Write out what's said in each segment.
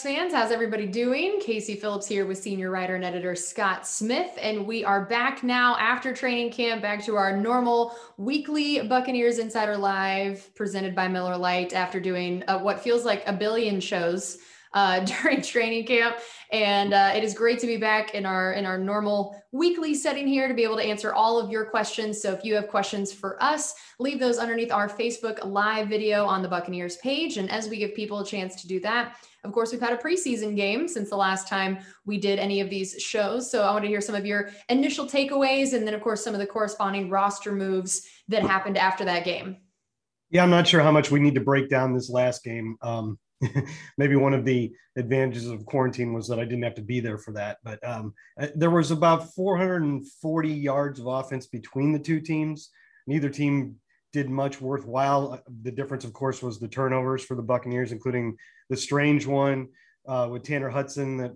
Fans. How's everybody doing? Casey Phillips here with senior writer and editor Scott Smith, and we are back now after training camp, back to our normal weekly Buccaneers Insider Live presented by Miller Lite after doing uh, what feels like a billion shows uh, during training camp. And uh, it is great to be back in our in our normal weekly setting here to be able to answer all of your questions. So if you have questions for us, leave those underneath our Facebook live video on the Buccaneers page. And as we give people a chance to do that, of course, we've had a preseason game since the last time we did any of these shows. So I want to hear some of your initial takeaways and then, of course, some of the corresponding roster moves that happened after that game. Yeah, I'm not sure how much we need to break down this last game. Um, maybe one of the advantages of quarantine was that I didn't have to be there for that. But um, uh, there was about 440 yards of offense between the two teams. Neither team did much worthwhile. Uh, the difference, of course, was the turnovers for the Buccaneers, including the strange one uh, with Tanner Hudson that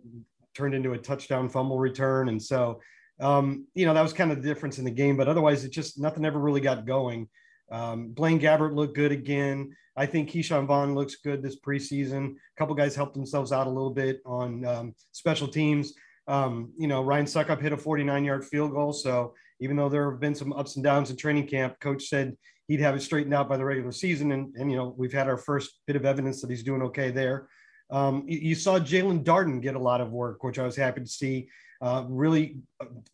turned into a touchdown fumble return. And so, um, you know, that was kind of the difference in the game. But otherwise, it just nothing ever really got going. Um, Blaine Gabbert looked good again. I think Ke'Shawn Vaughn looks good this preseason. A couple guys helped themselves out a little bit on um, special teams. Um, you know, Ryan Succop hit a 49 yard field goal. So even though there have been some ups and downs in training camp, coach said he'd have it straightened out by the regular season. And, and you know, we've had our first bit of evidence that he's doing okay there. Um, you, saw Jaelon Darden get a lot of work, which I was happy to see. Uh, really,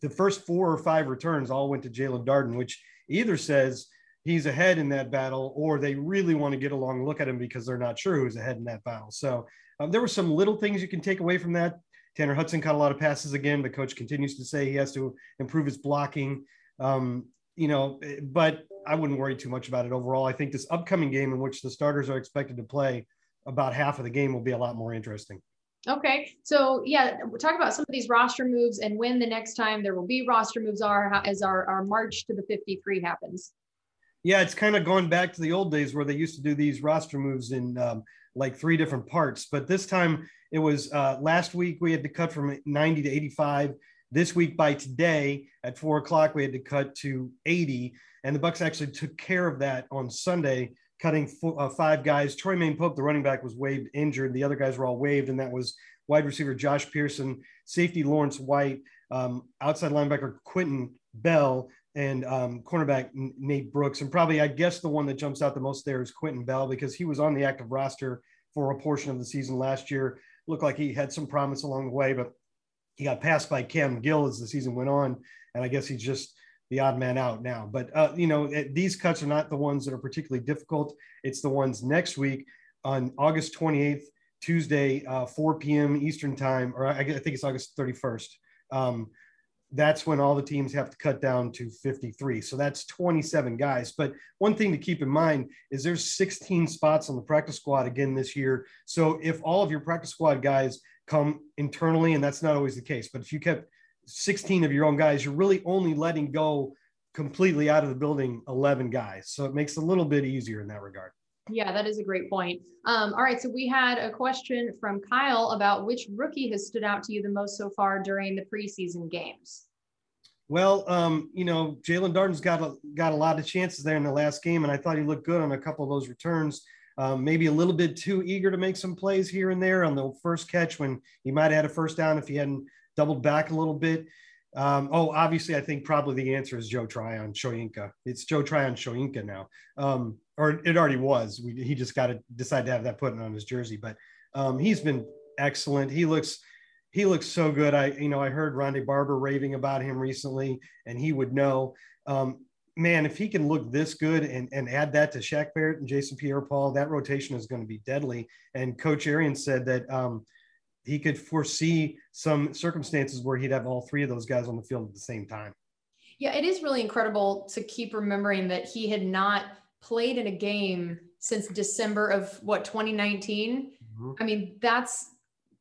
the first four or five returns all went to Jaelon Darden, which either says he's ahead in that battle, or they really want to get along, look at him because they're not sure who's ahead in that battle. So um, there were some little things you can take away from that. Tanner Hudson caught a lot of passes again. The coach continues to say he has to improve his blocking. Um, you know, but I wouldn't worry too much about it overall. I think this upcoming game in which the starters are expected to play about half of the game will be a lot more interesting. Okay. So yeah, talk about some of these roster moves and when the next time there will be roster moves are as our, our march to the 53 happens. Yeah, it's kind of going back to the old days where they used to do these roster moves in um, like three different parts. But this time it was uh, last week we had to cut from 90 to 85. This week by today at four o'clock we had to cut to 80, and the Bucks actually took care of that on Sunday, cutting four, uh, five guys. Troymaine Pope, the running back, was waived injured. The other guys were all waived, and that was wide receiver Josh Pearson, safety Lawrence White, um, outside linebacker Quinton Bell, and um, cornerback Nate Brooks. And probably, I guess, the one that jumps out the most there is Quinton Bell because he was on the active roster for a portion of the season last year. Looked like he had some promise along the way, but he got passed by Cam Gill as the season went on. And I guess he's just the odd man out now. But, uh, you know, these cuts are not the ones that are particularly difficult. It's the ones next week on August 28th, Tuesday, uh, 4 p.m. Eastern time, or I, think it's August 31st. Um, that's when all the teams have to cut down to 53. So that's 27 guys. But one thing to keep in mind is there's 16 spots on the practice squad again this year. So if all of your practice squad guys come internally, and that's not always the case, but if you kept 16 of your own guys, you're really only letting go completely out of the building 11 guys. So it makes it a little bit easier in that regard. Yeah, that is a great point. Um, all right, so we had a question from Kyle about which rookie has stood out to you the most so far during the preseason games. Well, um, you know, Jaelon Darden's got a, got a lot of chances there in the last game, and I thought he looked good on a couple of those returns. Um, maybe a little bit too eager to make some plays here and there on the first catch when he might have had a first down if he hadn't doubled back a little bit. Um, oh, obviously, I think probably the answer is Joe Tryon Shoyinka. It's Joe Tryon Shoyinka now. Um, or it already was. We, he just got to decide to have that put on his jersey. But um, he's been excellent. He looks he looks so good. I you know I heard Rondé Barber raving about him recently, and he would know. Um, man, if he can look this good and, and add that to Shaq Barrett and Jason Pierre-Paul, that rotation is going to be deadly. And Coach Arian said that um, he could foresee some circumstances where he'd have all three of those guys on the field at the same time. Yeah, it is really incredible to keep remembering that he had not – played in a game since December of what 2019. Mm-hmm. I mean, that's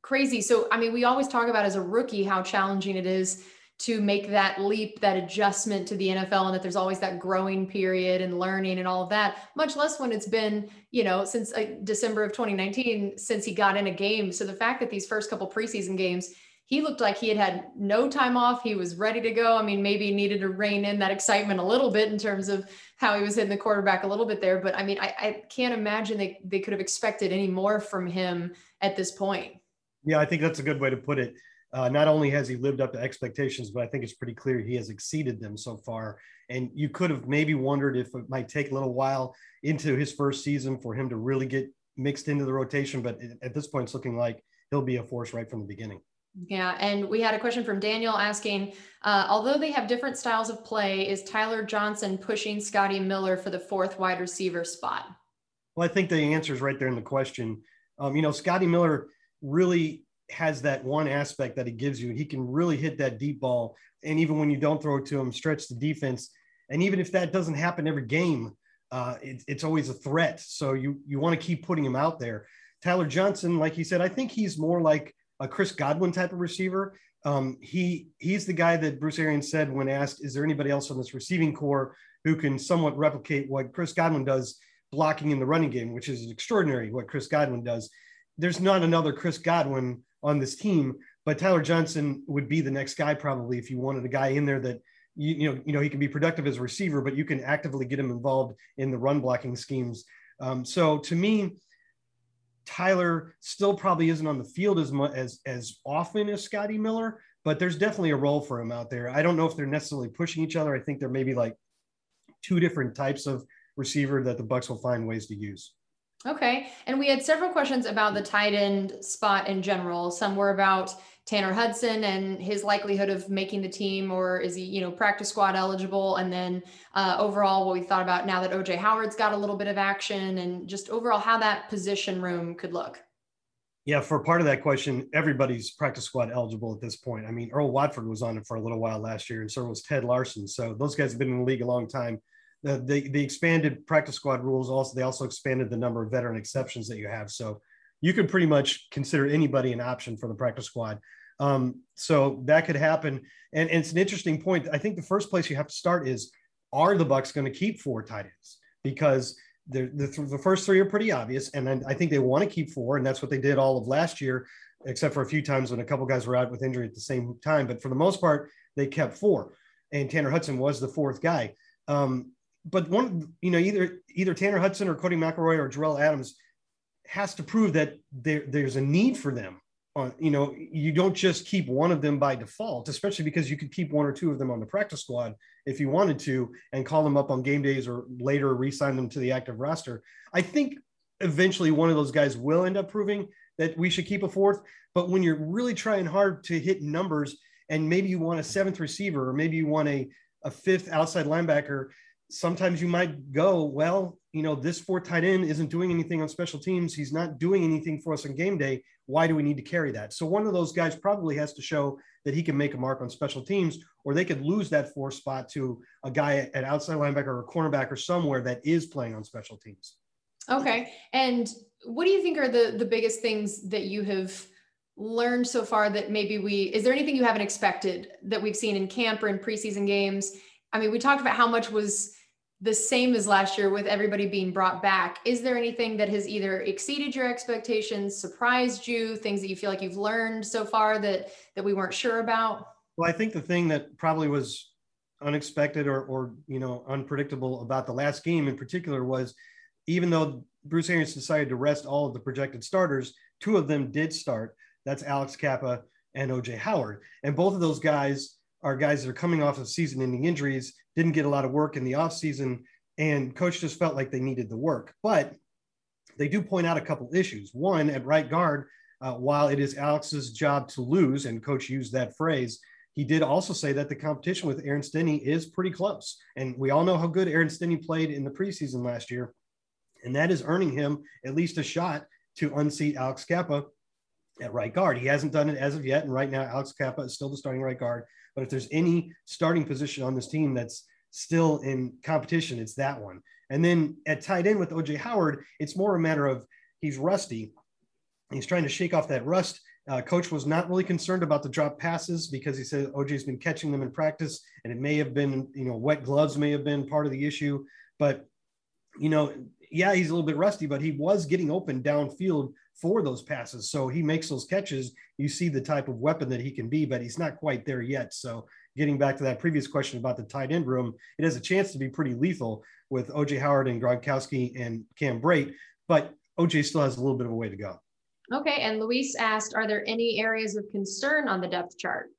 crazy. So, I mean, we always talk about as a rookie how challenging it is to make that leap, that adjustment to the NFL, and that there's always that growing period and learning and all of that, much less when it's been, you know, since uh, December of 2019, since he got in a game. So the fact that these first couple preseason games, he looked like he had had no time off. He was ready to go. I mean, maybe he needed to rein in that excitement a little bit in terms of how he was hitting the quarterback a little bit there. But I mean, I, I can't imagine they, they could have expected any more from him at this point. Yeah, I think that's a good way to put it. Uh, not only has he lived up to expectations, but I think it's pretty clear he has exceeded them so far. And you could have maybe wondered if it might take a little while into his first season for him to really get mixed into the rotation. But at this point, it's looking like he'll be a force right from the beginning. Yeah, and we had a question from Daniel asking, uh, although they have different styles of play, is Tyler Johnson pushing Scotty Miller for the fourth wide receiver spot? Well, I think the answer is right there in the question. Um, you know, Scotty Miller really has that one aspect that he gives you. He can really hit that deep ball, and even when you don't throw it to him, stretch the defense. And even if that doesn't happen every game, uh, it, it's always a threat. So you you want to keep putting him out there. Tyler Johnson, like he said, I think he's more like a Chris Godwin type of receiver. Um, he he's the guy that Bruce Arians said when asked, "Is there anybody else on this receiving corps who can somewhat replicate what Chris Godwin does, blocking in the running game, which is extraordinary what Chris Godwin does." There's not another Chris Godwin on this team, but Tyler Johnson would be the next guy probably if you wanted a guy in there that you, you know you know he can be productive as a receiver, but you can actively get him involved in the run blocking schemes. Um, so to me, Tyler still probably isn't on the field as much as as often as Scotty Miller, but there's definitely a role for him out there. I don't know if they're necessarily pushing each other. I think there may be like two different types of receiver that the Bucks will find ways to use. Okay. And we had several questions about the tight end spot in general. Some were about Tanner Hudson and his likelihood of making the team, or is he, you know, practice squad eligible? And then uh, overall, what we thought about now that OJ Howard's got a little bit of action and just overall how that position room could look. Yeah, for part of that question, everybody's practice squad eligible at this point. I mean, Earl Watford was on it for a little while last year, and so was Ted Larsen. So those guys have been in the league a long time. The, the, the expanded practice squad rules also they also expanded the number of veteran exceptions that you have. So you can pretty much consider anybody an option for the practice squad. Um, so that could happen. And, and, it's an interesting point. I think the first place you have to start is are the Bucks going to keep four tight ends? Because the, the, the first three are pretty obvious. And then I think they want to keep four. And that's what they did all of last year, except for a few times when a couple guys were out with injury at the same time. But for the most part, they kept four. And Tanner Hudson was the fourth guy. Um, but one, you know, either either Tanner Hudson or Codey McElroy or Jerell Adams has to prove that there, there's a need for them. On you know, you don't just keep one of them by default, especially because you could keep one or two of them on the practice squad if you wanted to, and call them up on game days or later re-sign them to the active roster. I think eventually one of those guys will end up proving that we should keep a fourth. But when you're really trying hard to hit numbers, and maybe you want a seventh receiver, or maybe you want a a fifth outside linebacker, sometimes you might go, well, you know, this four tight end isn't doing anything on special teams. He's not doing anything for us on game day. Why do we need to carry that? So one of those guys probably has to show that he can make a mark on special teams, or they could lose that four spot to a guy at outside linebacker or cornerback or somewhere that is playing on special teams. Okay. And what do you think are the the biggest things that you have learned so far that maybe we is there anything you haven't expected that we've seen in camp or in preseason games? I mean, we talked about how much was the same as last year with everybody being brought back. Is there anything that has either exceeded your expectations, surprised you, things that you feel like you've learned so far that that we weren't sure about? Well, I think the thing that probably was unexpected or or you know unpredictable about the last game in particular was even though Bruce Arians decided to rest all of the projected starters, two of them did start. That's Alex Cappa and OJ Howard. And both of those guys are guys that are coming off of season ending injuries didn't get a lot of work in the offseason, and coach just felt like they needed the work. But they do point out a couple issues. One, at right guard, uh, while it is Alex's job to lose, and coach used that phrase, he did also say that the competition with Aaron Stinnie is pretty close. And we all know how good Aaron Stinnie played in the preseason last year. And that is earning him at least a shot to unseat Alex Cappa at right guard. He hasn't done it as of yet. And right now, Alex Cappa is still the starting right guard. But if there's any starting position on this team that's still in competition, it's that one. And then at tight end with OJ Howard, it's more a matter of he's rusty. He's trying to shake off that rust. Uh, coach was not really concerned about the drop passes because he said OJ's been catching them in practice, and it may have been, you know, wet gloves may have been part of the issue. But, you know, yeah, he's a little bit rusty, but he was getting open downfield for those passes. So he makes those catches. You see the type of weapon that he can be, but he's not quite there yet. So getting back to that previous question about the tight end room, it has a chance to be pretty lethal with OJ Howard and Gronkowski and Cam Brate, but OJ still has a little bit of a way to go. Okay, and Luis asked, are there any areas of concern on the depth chart?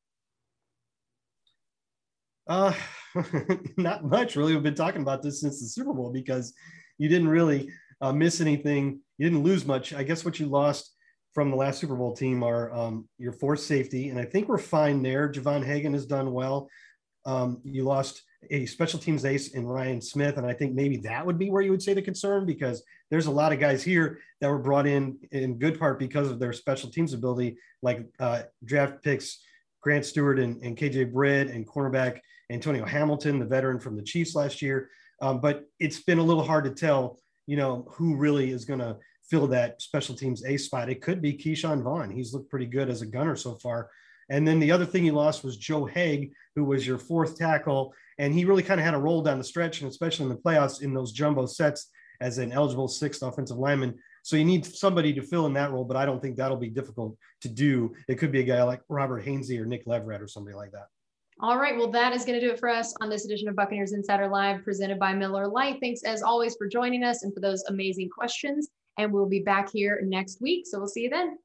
Uh, not much really. We've been talking about this since the Super Bowl because you didn't really uh, miss anything. You didn't lose much. I guess what you lost from the last Super Bowl team are um, your fourth safety, and I think we're fine there. Javon Hagan has done well. Um, you lost a special teams ace in Ryan Smith, and I think maybe that would be where you would say the concern because there's a lot of guys here that were brought in in good part because of their special teams ability, like uh, draft picks Grant Stuart and, and KJ Britt and cornerback Antonio Hamilton, the veteran from the Chiefs last year. Um, but it's been a little hard to tell, you know, who really is going to fill that special teams A spot. It could be Ke'Shawn Vaughn. He's looked pretty good as a gunner so far. And then the other thing you lost was Joe Haeg, who was your fourth tackle. And he really kind of had a roll down the stretch, and especially in the playoffs in those jumbo sets as an eligible sixth offensive lineman. So you need somebody to fill in that role, but I don't think that'll be difficult to do. It could be a guy like Robert Hainsey or Nick Leverett or somebody like that. All right. Well, that is going to do it for us on this edition of Buccaneers Insider Live presented by Miller Lite. Thanks as always for joining us and for those amazing questions. And we'll be back here next week. So we'll see you then.